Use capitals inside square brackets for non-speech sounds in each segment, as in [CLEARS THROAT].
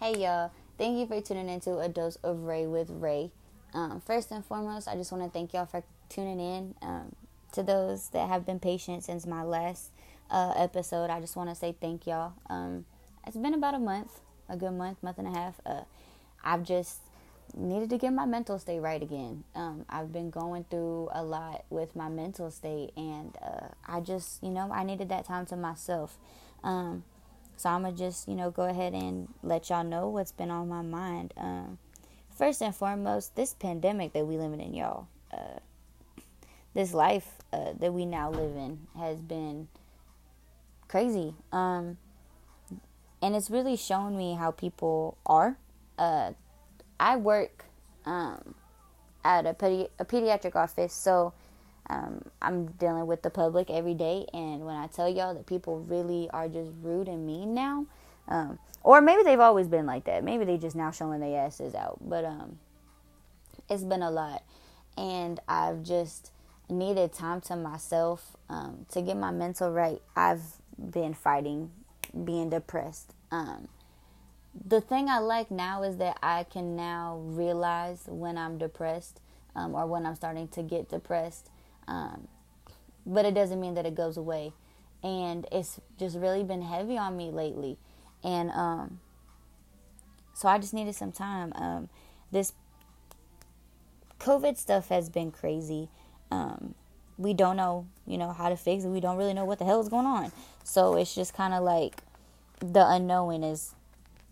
Hey y'all, thank you for tuning into A Dose of Ray with Ray. Um, first and foremost, I just want to thank y'all for tuning in. Um, to those that have been patient since my last uh, episode, I just want to say thank y'all. Um, it's been about a month, a good month, month and a half. Uh, I've just needed to get my mental state right again. Um, I've been going through a lot with my mental state, and uh, I just, you know, I needed that time to myself. Um, so I'm gonna just, you know, go ahead and let y'all know what's been on my mind. Um, first and foremost, this pandemic that we live in, y'all, uh, this life uh, that we now live in has been crazy. Um, and it's really shown me how people are. Uh, I work um, at a, pedi- a pediatric office, so um, I'm dealing with the public every day, and when I tell y'all that people really are just rude and mean now, um, or maybe they've always been like that. Maybe they just now showing their asses out. But um, it's been a lot, and I've just needed time to myself um, to get my mental right. I've been fighting being depressed. Um, the thing I like now is that I can now realize when I'm depressed um, or when I'm starting to get depressed um, but it doesn't mean that it goes away. And it's just really been heavy on me lately. And um, so I just needed some time. Um, this COVID stuff has been crazy. Um, we don't know, you know, how to fix it. We don't really know what the hell is going on. So it's just kind of like the unknowing is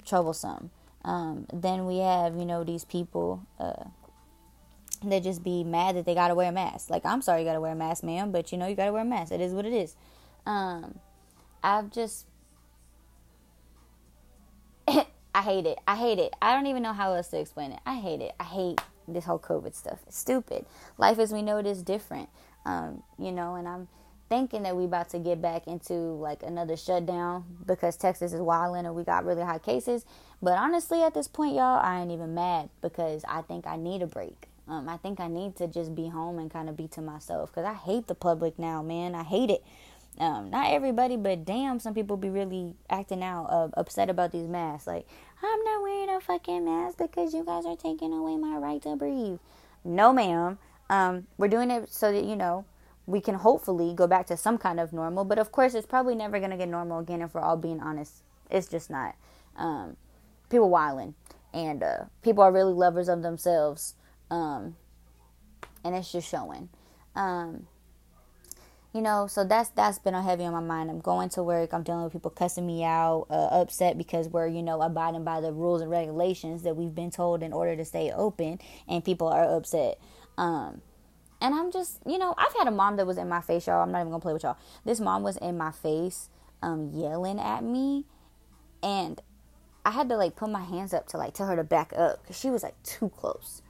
troublesome. Um, then we have, you know, these people. Uh, they just be mad that they gotta wear a mask. Like, I'm sorry you gotta wear a mask, ma'am, but you know you gotta wear a mask. It is what it is. Um, I've just, [COUGHS] I hate it. I hate it. I don't even know how else to explain it. I hate it. I hate this whole COVID stuff. It's stupid. Life as we know it is different. Um, you know, and I'm thinking that we about to get back into like another shutdown because Texas is wilding and we got really high cases. But honestly, at this point, y'all, I ain't even mad because I think I need a break. Um, I think I need to just be home and kind of be to myself because I hate the public now, man. I hate it. Um, not everybody, but damn, some people be really acting out, uh, upset about these masks. Like, I'm not wearing a fucking mask because you guys are taking away my right to breathe. No, ma'am. Um, we're doing it so that, you know, we can hopefully go back to some kind of normal. But of course, it's probably never going to get normal again if we're all being honest. It's just not. Um, people whiling. And uh, people are really lovers of themselves um, and it's just showing. Um, you know, so that's that's been heavy on my mind. I'm going to work. I'm dealing with people cussing me out, uh, upset because we're you know abiding by the rules and regulations that we've been told in order to stay open, and people are upset. Um, and I'm just you know I've had a mom that was in my face, y'all. I'm not even gonna play with y'all. This mom was in my face, um, yelling at me, and I had to like put my hands up to like tell her to back up because she was like too close.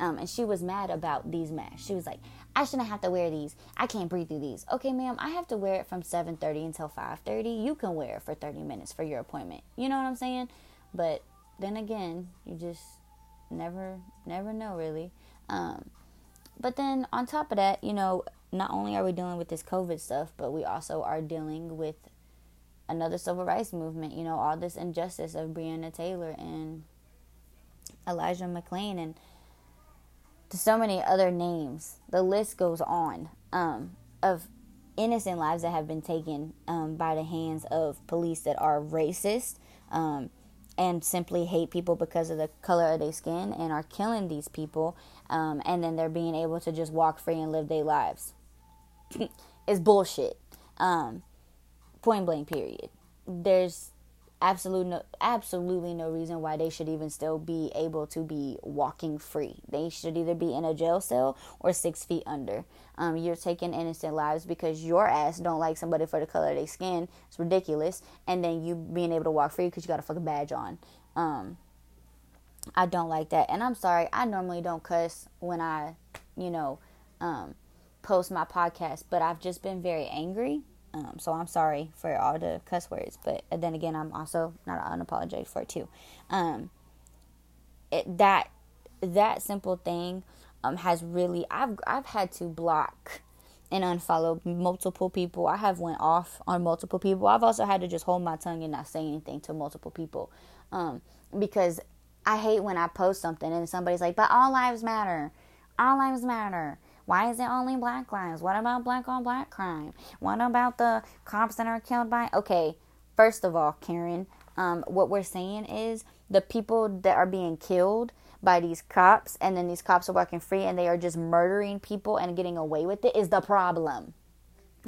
Um, and she was mad about these masks. She was like, I shouldn't have to wear these. I can't breathe through these. Okay, ma'am, I have to wear it from 7:30 until 5:30. You can wear it for 30 minutes for your appointment. You know what I'm saying? But then again, you just never never know really. Um, but then on top of that, you know, not only are we dealing with this COVID stuff, but we also are dealing with another civil rights movement. You know, all this injustice of Breonna Taylor and Elijah McClain and to so many other names. The list goes on um, of innocent lives that have been taken um, by the hands of police that are racist um, and simply hate people because of the color of their skin and are killing these people. Um, and then they're being able to just walk free and live their lives. [LAUGHS] it's bullshit. Um, point blank, period. There's absolute no, absolutely no reason why they should even still be able to be walking free. They should either be in a jail cell or six feet under. Um, you're taking innocent lives because your ass don't like somebody for the color of their skin. It's ridiculous. And then you being able to walk free because you got a fucking badge on. Um, I don't like that. And I'm sorry, I normally don't cuss when I, you know, um, post my podcast, but I've just been very angry um, so I'm sorry for all the cuss words, but then again, I'm also not unapologetic for it too. Um, it, that that simple thing um, has really I've I've had to block and unfollow multiple people. I have went off on multiple people. I've also had to just hold my tongue and not say anything to multiple people. Um, because I hate when I post something and somebody's like, but all lives matter. All lives matter. Why is it only black lives? What about black on black crime? What about the cops that are killed by? Okay, first of all, Karen, um, what we're saying is the people that are being killed by these cops and then these cops are walking free and they are just murdering people and getting away with it is the problem.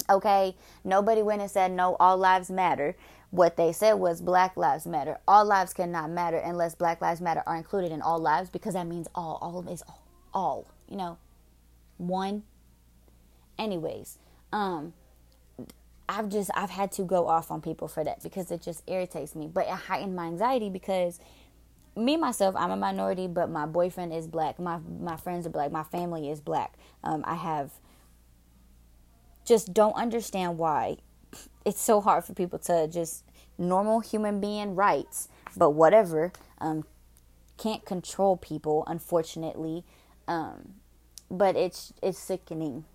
Okay? Nobody went and said no all lives matter. What they said was black lives matter. All lives cannot matter unless black lives matter are included in all lives because that means all all is all, all, you know. One anyways, um I've just I've had to go off on people for that because it just irritates me. But it heightened my anxiety because me myself, I'm a minority, but my boyfriend is black. My my friends are black. My family is black. Um, I have just don't understand why [LAUGHS] it's so hard for people to just normal human being rights, but whatever. Um, can't control people, unfortunately. Um, but it's it's sickening,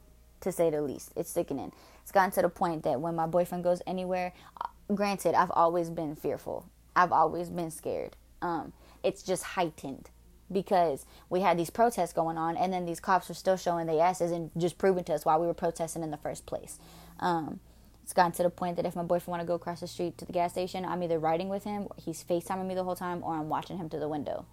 to say the least. It's sickening. It's gotten to the point that when my boyfriend goes anywhere, uh, granted, I've always been fearful. I've always been scared. Um, it's just heightened because we had these protests going on and then these cops were still showing their asses and just proving to us why we were protesting in the first place. Um, it's gotten to the point that if my boyfriend want to go across the street to the gas station, I'm either riding with him, he's FaceTiming me the whole time, or I'm watching him through the window.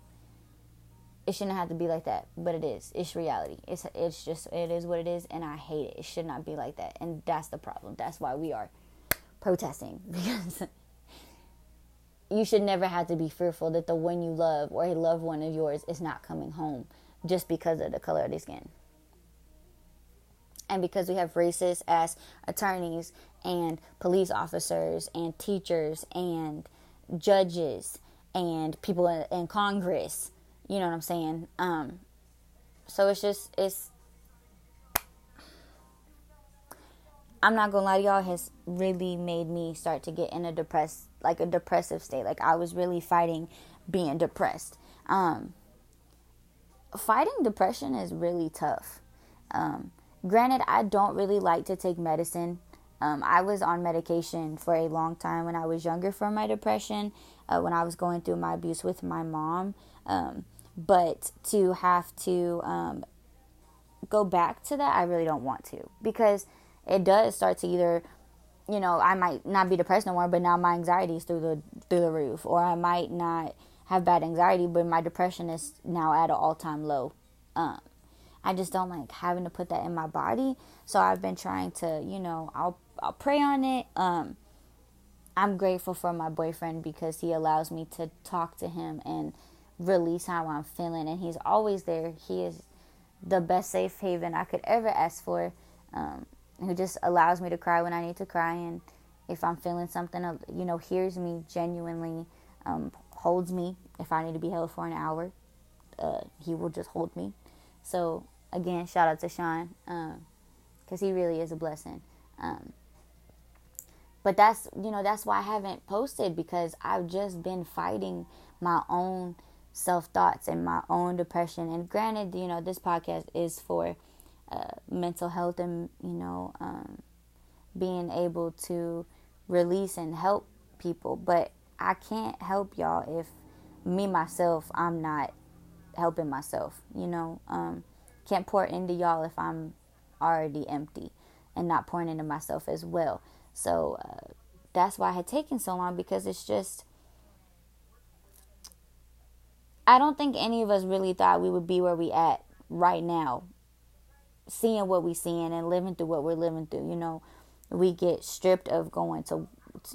It shouldn't have to be like that, but it is. It's reality. It's it's just it is what it is, and I hate it. It should not be like that, and that's the problem. That's why we are protesting [LAUGHS] because you should never have to be fearful that the one you love or a loved one of yours is not coming home just because of the color of their skin. And because we have racist ass attorneys and police officers and teachers and judges and people in, in Congress, you know what I'm saying? Um, so it's just it's I'm not gonna lie to y'all, has really made me start to get in a depressed, like a depressive state. Like I was really fighting being depressed. Um, fighting depression is really tough. Um, granted, I don't really like to take medicine. Um, I was on medication for a long time when I was younger for my depression, uh, when I was going through my abuse with my mom. Um, but to have to um, go back to that, I really don't want to. Because it does start to either you know i might not be depressed no more but now my anxiety is through the through the roof. Or i might not have bad anxiety but my depression is now at an all-time low. Um, i just don't like having to put that in my body. So i've been trying to you know i'll i'll pray on it. Um, i'm grateful for my boyfriend because he allows me to talk to him and release how i'm feeling and he's always there he is the best safe haven i could ever ask for um, who just allows me to cry when I need to cry, and if I'm feeling something, uh, you know, hears me genuinely, um, holds me if I need to be held for an hour. Uh, he will just hold me. So again, shout out to Sean, because um, he really is a blessing. Um, but that's you know that's why I haven't posted because I've just been fighting my own self thoughts and my own depression. And granted, you know this podcast is for uh, mental health and you know um, being able to release and help people. But i can't help y'all if me myself i'm not helping myself you know? Um, can't pour into y'all if i'm already empty and not pouring into myself as well. So uh, that's why i had taken so long because it's just i don't think any of us really thought we would be where we at right now seeing what we seeing and living through what we're living through. You know, we get stripped of going to,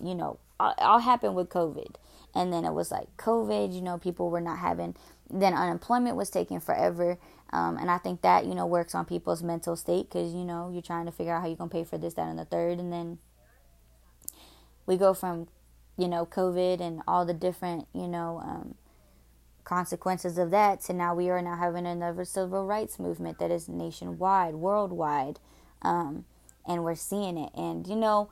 you know, all happened with COVID. And then it was like COVID, you know, people were not having, then unemployment was taking forever. Um, and I think that, you know, works on people's mental state because, you know, you're trying to figure out how you're to pay for this, that, and the third. And then we go from, you know, COVID and all the different, you know, um, consequences of that to now we are now having another civil rights movement that is nationwide, worldwide, um, and we're seeing it. And you know,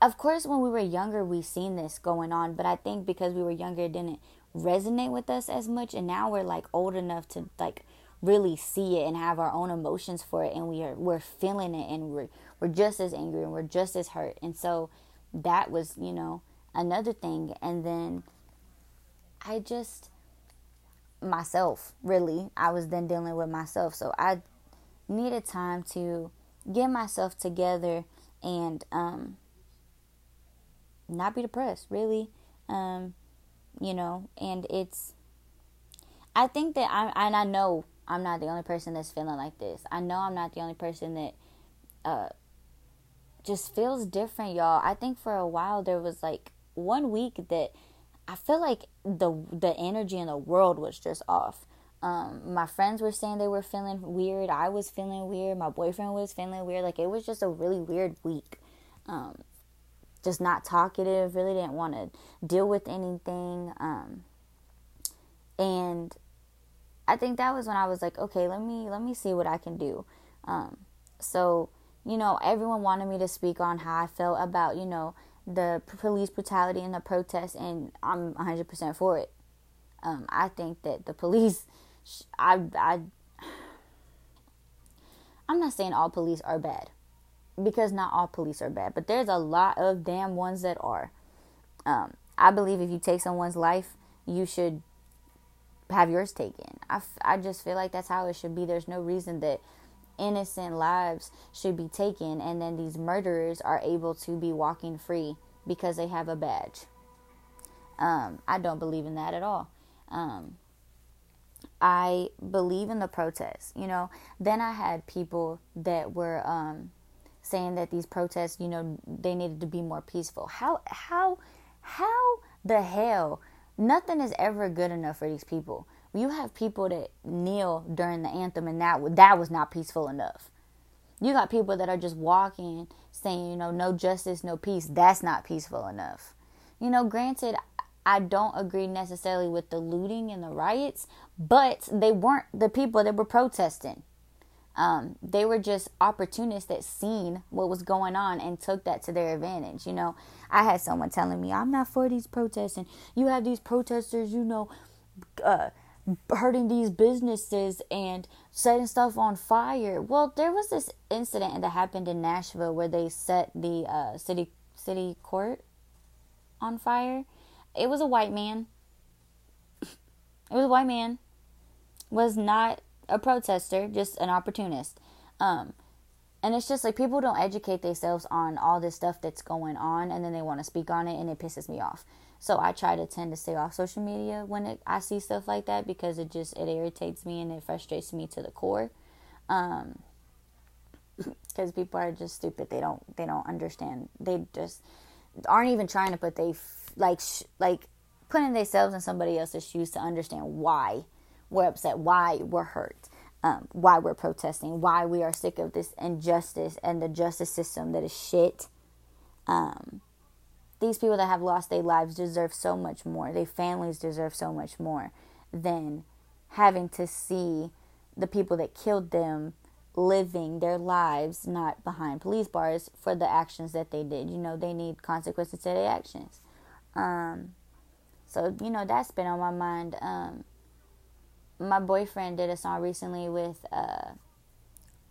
of course, when we were younger, we seen this going on, but I think because we were younger, it didn't resonate with us as much, and now we're like old enough to like really see it and have our own emotions for it and we are we're feeling it and we're we're just as angry and we're just as hurt and so that was you know another thing and then i just myself really. I was then dealing with myself. So i needed time to get myself together and um not be depressed really. Um you know and it's i think that i and i know i'm not the only person that's feeling like this. I know i'm not the only person that uh just feels different y'all. I think for a while there was like one week that i feel like the the energy in the world was just off um, my friends were saying they were feeling weird. I was feeling weird. My boyfriend was feeling weird. Like it was just a really weird week. Um, just not talkative. Really didn't want to deal with anything. Um, and I think that was when I was like, okay, let me let me see what I can do. Um, so you know, everyone wanted me to speak on how I felt about you know the police brutality and the protests, and I'm 100% for it. Um, I think that the police I, I, I'm not saying all police are bad because not all police are bad, but there's a lot of damn ones that are. Um, I believe if you take someone's life, you should have yours taken. I, I just feel like that's how it should be. There's no reason that innocent lives should be taken and then these murderers are able to be walking free because they have a badge. Um, I don't believe in that at all. Um, I believe in the protests, you know. Then I had people that were um, saying that these protests, you know, they needed to be more peaceful. How how how the hell nothing is ever good enough for these people. You have people that kneel during the anthem and that that was not peaceful enough. You got people that are just walking saying, you know, no justice, no peace. That's not peaceful enough. You know, granted, I don't agree necessarily with the looting and the riots, but they weren't the people that were protesting. Um, they were just opportunists that seen what was going on and took that to their advantage. You know, I had someone telling me, I'm not for these protests, and you have these protesters, you know, uh, hurting these businesses and setting stuff on fire. Well, there was this incident that happened in Nashville where they set the uh, city city court on fire it was a white man. It was a white man. Was not a protester, just an opportunist. Um, and it's just like people don't educate themselves on all this stuff that's going on, and then they want to speak on it, and it pisses me off. So I try to tend to stay off social media when it, I see stuff like that because it just it irritates me and it frustrates me to the core. Um, [LAUGHS] because people are just stupid. They don't they don't understand. They just aren't even trying to put they like sh- like putting themselves in somebody else's shoes to understand why we're upset, why we're hurt, um, why we're protesting, why we are sick of this injustice and the justice system that is shit. Um, these people that have lost their lives deserve so much more. Their families deserve so much more than having to see the people that killed them living their lives not behind police bars for the actions that they did. You know, they need consequences to their actions. Um, so you know that's been on my mind. Um, my boyfriend did a song recently with uh,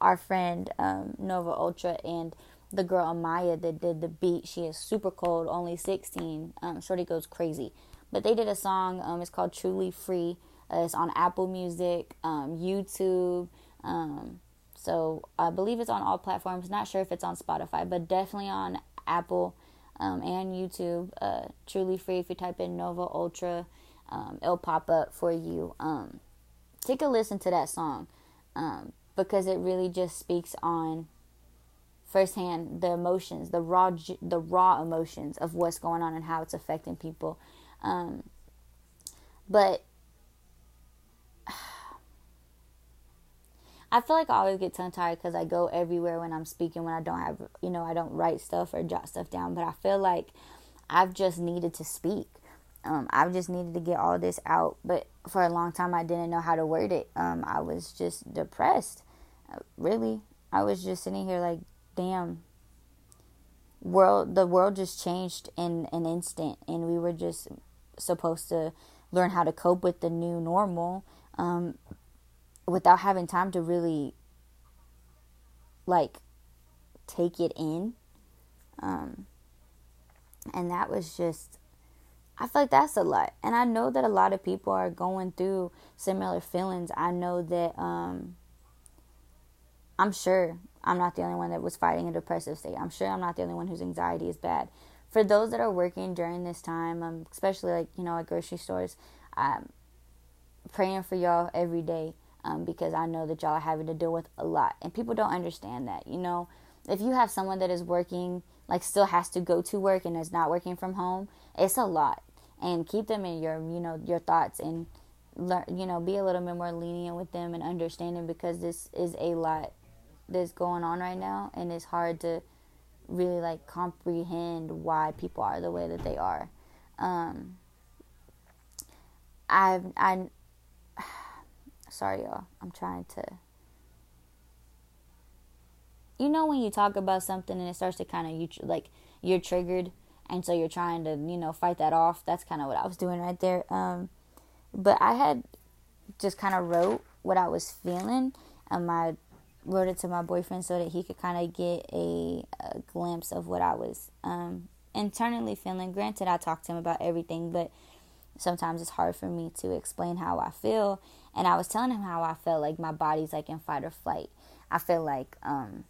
our friend um, Nova Ultra and the girl Amaya that did the beat. She is super cold, only 16. Um, Shorty goes crazy. But they did a song. Um, it's called Truly Free. Uh, it's on Apple Music, um, YouTube. Um, so I believe it's on all platforms. Not sure if it's on Spotify, but definitely on Apple um, and YouTube. Uh, truly free. If you type in Nova Ultra, um, it'll pop up for you. Take a listen to that song because it really just speaks on firsthand the emotions, the raw, the raw emotions of what's going on and how it's affecting people. Um, but [SIGHS] I feel like I always get tongue tied because I go everywhere when I'm speaking when I don't have, you know, I don't write stuff or jot stuff down. But I feel like I've just needed to speak. Um, I've just needed to get all this out. But for a long time, I didn't know how to word it. Um, I was just depressed. Uh, really, I was just sitting here like, damn. World, the world just changed in an instant, and we were just supposed to learn how to cope with the new normal. Um, without having time to really like take it in. Um, and that was just, I feel like that's a lot. And I know that a lot of people are going through similar feelings. I know that, um, I'm sure I'm not the only one that was fighting a depressive state. I'm sure I'm not the only one whose anxiety is bad. For those that are working during this time, um, especially like, you know, at grocery stores, I'm praying for y'all every day um, because I know that y'all are having to deal with a lot. And people don't understand that. You know, if you have someone that is working, like still has to go to work and is not working from home, it's a lot. And keep them in your, you know, your thoughts and learn, you know, be a little bit more lenient with them and understanding because this is a lot that's going on right now and it's hard to really like comprehend why people are the way that they are. Um, I've I [SIGHS] sorry y'all. I'm trying to you know when you talk about something and it starts to kind of you like you're triggered and so you're trying to you know fight that off that's kind of what i was doing right there um but i had just kind of wrote what i was feeling and my wrote it to my boyfriend so that he could kind of get a, a, glimpse of what i was um internally feeling. Granted i talked to him about everything but sometimes it's hard for me to explain how i feel. And i was telling him how i felt like my body's like in fight or flight. I feel like um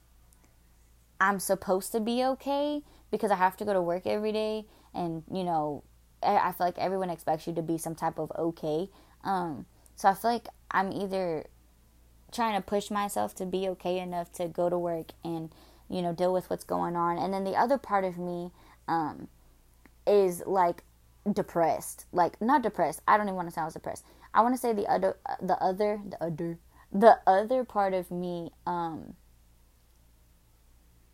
I'm supposed to be okay because I have to go to work every day. And you know I feel like everyone expects you to be some type of okay. Um, so I feel like I'm either trying to push myself to be okay enough to go to work and you know deal with what's going on, and then the other part of me um, is like depressed, like not depressed. I don't even want to sound depressed. I want to say the other, the other, the other, the other part of me um,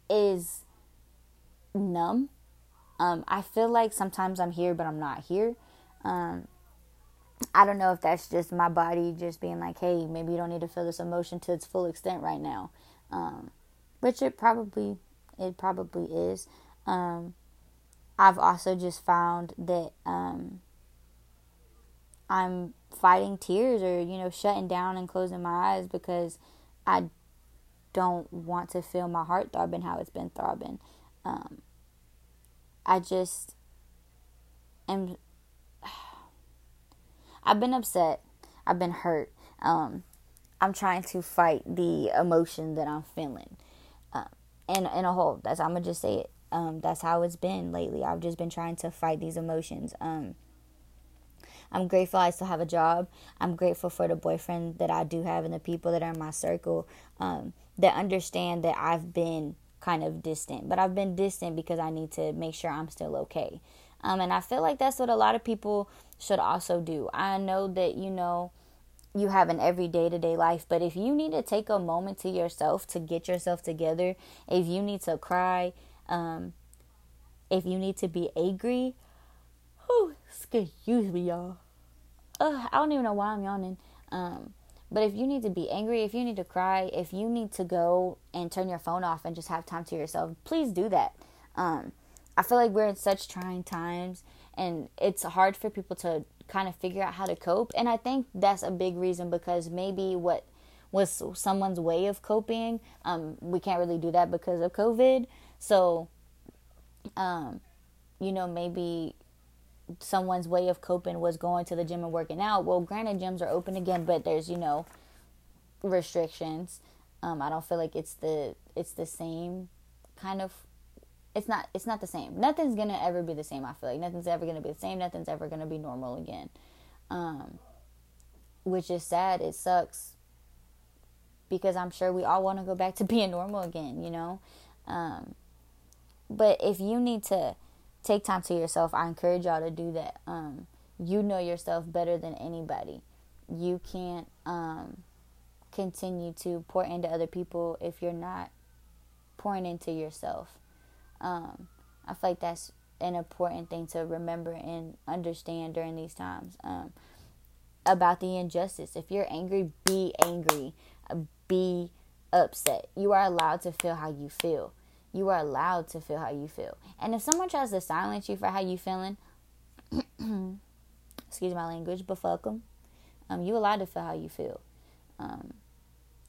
is numb. Um, I feel like sometimes I'm here, but I'm not here. I don't know if that's just my body just being like, hey, maybe you don't need to feel this emotion to its full extent right now. Um, which it probably it probably is. Um, I've also just found that um, I'm fighting tears or you know shutting down and closing my eyes because I don't want to feel my heart throbbing how it's been throbbing. Um, I just am. I've been upset. I've been hurt. Um, I'm trying to fight the emotion that I'm feeling. Um, and in a whole, that's I'm gonna just say it. Um, that's how it's been lately. I've just been trying to fight these emotions. Um, I'm grateful I still have a job. I'm grateful for the boyfriend that I do have and the people that are in my circle. Um, that understand that I've been kind of distant, but I've been distant because I need to make sure I'm still okay. Um, and I feel like that's what a lot of people should also do. I know that, you know, you have an everyday to day life, but if you need to take a moment to yourself to get yourself together, if you need to cry, um, if you need to be angry, whew, excuse me, y'all. Ugh, I don't even know why I'm yawning. Um, but if you need to be angry, if you need to cry, if you need to go and turn your phone off and just have time to yourself, please do that. Um, I feel like we're in such trying times and it's hard for people to kind of figure out how to cope. And I think that's a big reason because maybe what was someone's way of coping, um, we can't really do that because of COVID. So, um, you know, maybe someone's way of coping was going to the gym and working out. Well, granted, gyms are open again, but there's you know restrictions. Um, I don't feel like it's the it's the same kind of. It's not. It's not the same. Nothing's gonna ever be the same. I feel like nothing's ever gonna be the same. Nothing's ever gonna be normal again. Um, which is sad. It sucks because I'm sure we all want to go back to [LAUGHS] being normal again. You know. Um, but if you need to take time to yourself. I encourage y'all to do that. Um, you know yourself better than anybody. You can't um, continue to pour into other people if you're not pouring into yourself. Um, I feel like that's an important thing to remember and understand during these times um, about the injustice. If you're angry, be angry, be upset. You are allowed to feel how you feel. You are allowed to feel how you feel. And if someone tries to silence you for how you feeling, [CLEARS THROAT] excuse my language, but fuck them. Um, you allowed to feel how you feel. Um,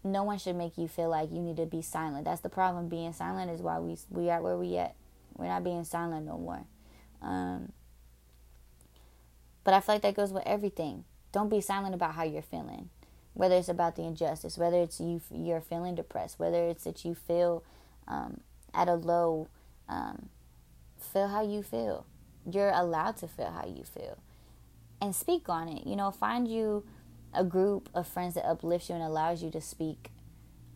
no one should make you feel like you need to be silent. That's the problem. Being silent is why we we are where we at. We're not being silent no more. Um, but I feel like that goes with everything. Don't be silent about how you're feeling. Whether it's about the injustice, whether it's you you're feeling depressed, whether it's that you feel um, at a low, um, feel how you feel. You're allowed to feel how you feel, and speak on it. You know, find you a group of friends that uplifts you and allows you to speak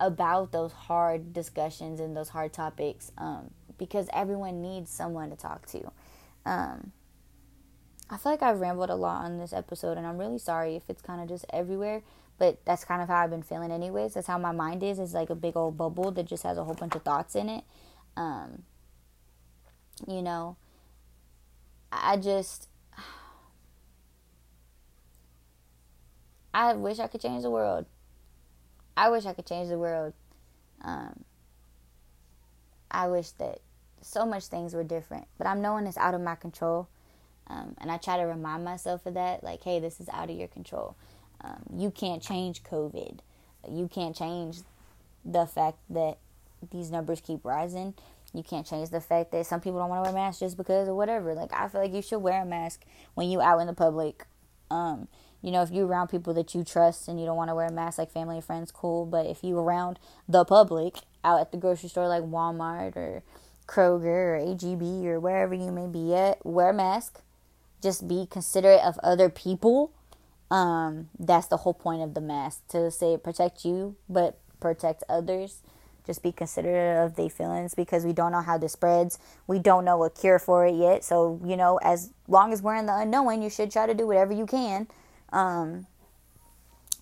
about those hard discussions and those hard topics um, because everyone needs someone to talk to. Um, I feel like I've rambled a lot on this episode, and I'm really sorry if it's kind of just everywhere. But that's kind of how I've been feeling, anyways. That's how my mind is. It's like a big old bubble that just has a whole bunch of thoughts in it. Um, you know, I just I wish I could change the world. I wish I could change the world. Um, I wish that so much things were different, but I'm knowing it's out of my control. Um, and I try to remind myself of that, like, hey, this is out of your control. Um, you can't change COVID. You can't change the fact that these numbers keep rising. You can't change the fact that some people don't want to wear masks just because of whatever. Like, I feel like you should wear a mask when you out in the public. Um, you know, if you're around people that you trust and you don't want to wear a mask, like family and friends, cool. But if you around the public, out at the grocery store like Walmart or Kroger or HEB or wherever you may be at, wear a mask. Just be considerate of other people. Um, that's the whole point of the mask to say protect you, but protect others. Just be considerate of their feelings because we don't know how this spreads. We don't know a cure for it yet. So, you know, as long as we're in the unknown, you should try to do whatever you can um,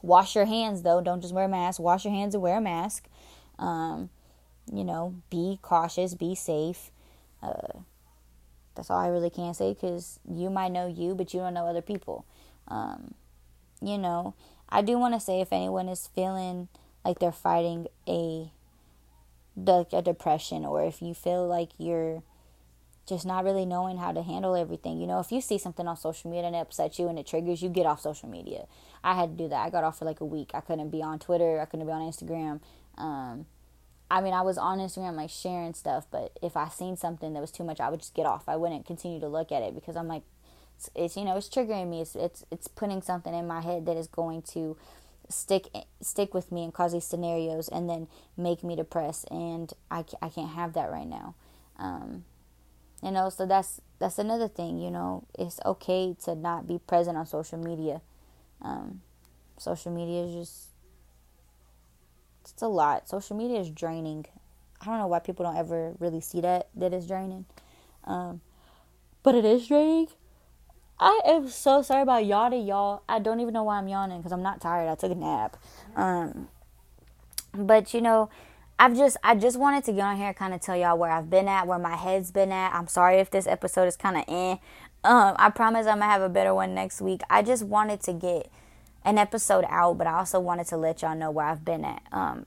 wash your hands though. Don't just wear a mask. Wash your hands and wear a mask. Um, you know, be cautious, be safe. Uh, that's all I really can say because you might know you, but you don't know other people. Um, you know, I do want to say if anyone is feeling like they're fighting a a depression, or if you feel like you're just not really knowing how to handle everything. You know, if you see something on social media and it upsets you and it triggers you, get off social media. I had to do that. I got off for like a week. I couldn't be on Twitter. I couldn't be on Instagram. Um, I mean, I was on Instagram like sharing stuff, but if I seen something that was too much, I would just get off. I wouldn't continue to look at it because I'm like, it's, it's you know, it's triggering me. It's it's it's putting something in my head that is going to stick stick with me and cause these scenarios and then make me depressed and I, I can't have that right now um, you know so that's that's another thing you know it's okay to not be present on social media. Um, social media is just it's a lot. Social media is draining. I don't know why people don't ever really see that that it's draining. Um, but it is draining. I am so sorry about y'all to y'all. I don't even know why i'm yawning because i'm not tired. I took a nap. Um, but you know I've just I just wanted to get on here and kind of tell y'all where I've been at, where my head's been at. I'm sorry if this episode is kind of eh. Um, I promise I'm gonna have a better one next week. I just wanted to get an episode out, but I also wanted to let y'all know where I've been at. Um,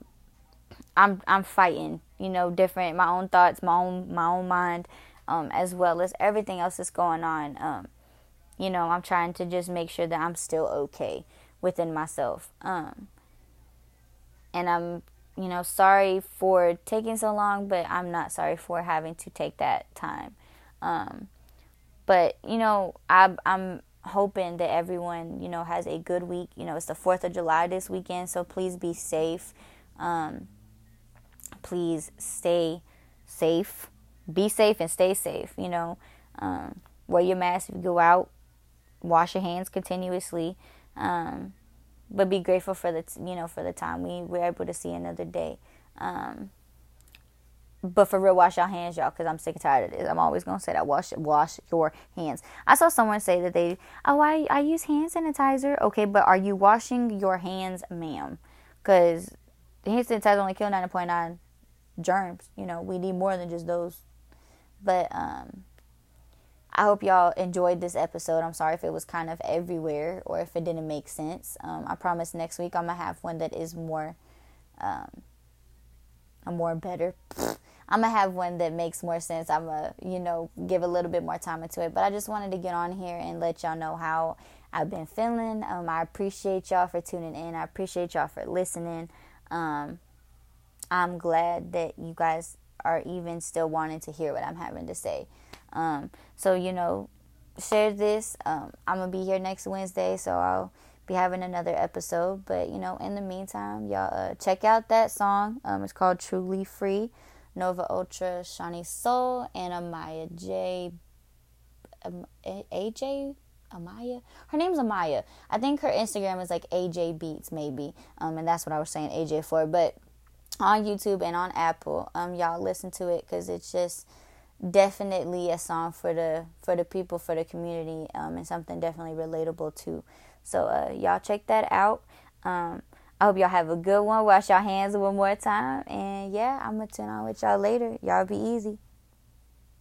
I'm I'm fighting, you know, different my own thoughts, my own my own mind, um, as well as everything else that's going on. Um, you know, I'm trying to just make sure that I'm still okay within myself. Um, and I'm you know, sorry for taking so long, but I'm not sorry for having to take that time. Um, but you know, I, I'm hoping that everyone, you know, has a good week. You know, it's the Fourth of July this weekend, so please be safe. Um, please stay safe. Be safe and stay safe. You know, um, wear your mask if you go out. Wash your hands continuously. Um, but be grateful for the you know for the time we were able to see another day. Um, but for real, wash your hands, y'all, because I'm sick and tired of this. I'm always gonna say that. Wash, wash your hands. I saw someone say that they, oh, I, I use hand sanitizer. Okay, but are you washing your hands, ma'am? Because hand sanitizer only kill 9.9 germs. You know, we need more than just those. But um, I hope y'all enjoyed this episode. I'm sorry if it was kind of everywhere or if it didn't make sense. Um, I promise next week I'm gonna have one that is more, um, a more better. [LAUGHS] I'm gonna have one that makes more sense. I'm gonna, you know, give a little bit more time into it. But I just wanted to get on here and let y'all know how I've been feeling. Um, I appreciate y'all for tuning in. I appreciate y'all for listening. Um, I'm glad that you guys are even still wanting to hear what I'm having to say. Um, so, you know, share this. Um, I'm going to be here next Wednesday, so I'll be having another episode. But, you know, in the meantime, y'all uh, check out that song. Um, it's called Truly Free. Nova Ultra, Shawnee Soul, and Amaya J. Um, AJ Amaya. Her name's Amaya. I think her Instagram is like AJ Beats, maybe. Um, and that's what I was saying AJ for. But on YouTube and on Apple, um, y'all listen to it because it's just definitely a song for the for the people for the community um, and something definitely relatable too. So uh, y'all check that out. Um, I hope y'all have a good one. Wash your hands one more time, and yeah, I'm gonna tune on with y'all later. Y'all be easy.